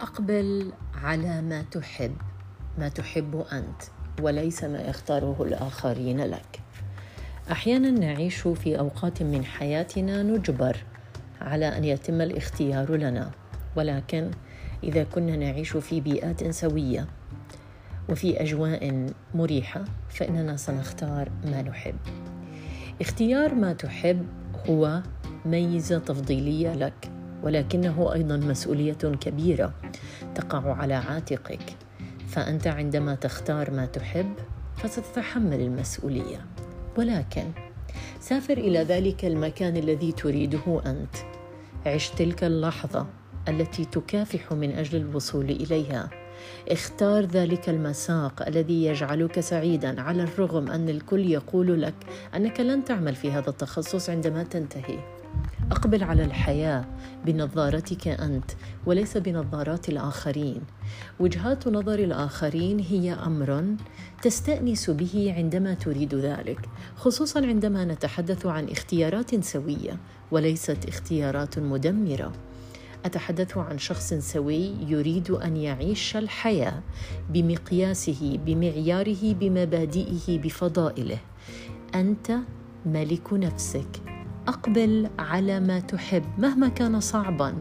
أقبل على ما تحب ما تحب أنت وليس ما يختاره الآخرين لك. أحيانا نعيش في أوقات من حياتنا نجبر على أن يتم الاختيار لنا ولكن إذا كنا نعيش في بيئات سوية وفي أجواء مريحة فإننا سنختار ما نحب. اختيار ما تحب هو ميزة تفضيلية لك. ولكنه أيضا مسؤولية كبيرة تقع على عاتقك. فأنت عندما تختار ما تحب فستتحمل المسؤولية. ولكن سافر إلى ذلك المكان الذي تريده أنت. عش تلك اللحظة التي تكافح من أجل الوصول إليها. اختار ذلك المساق الذي يجعلك سعيدا على الرغم أن الكل يقول لك أنك لن تعمل في هذا التخصص عندما تنتهي. أقبل على الحياة بنظارتك أنت وليس بنظارات الآخرين. وجهات نظر الآخرين هي أمر تستأنس به عندما تريد ذلك خصوصا عندما نتحدث عن اختيارات سوية وليست اختيارات مدمرة. أتحدث عن شخص سوي يريد أن يعيش الحياة بمقياسه بمعياره بمبادئه بفضائله. أنت ملك نفسك. أقبل على ما تحب مهما كان صعبا.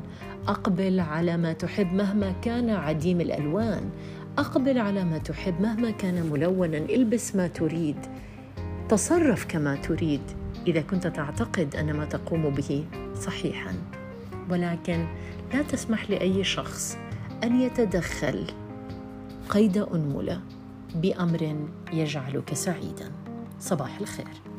أقبل على ما تحب مهما كان عديم الألوان. أقبل على ما تحب مهما كان ملونا. إلبس ما تريد. تصرف كما تريد. إذا كنت تعتقد أن ما تقوم به صحيحا. ولكن لا تسمح لأي شخص أن يتدخل قيد أنملة بأمر يجعلك سعيدا. صباح الخير.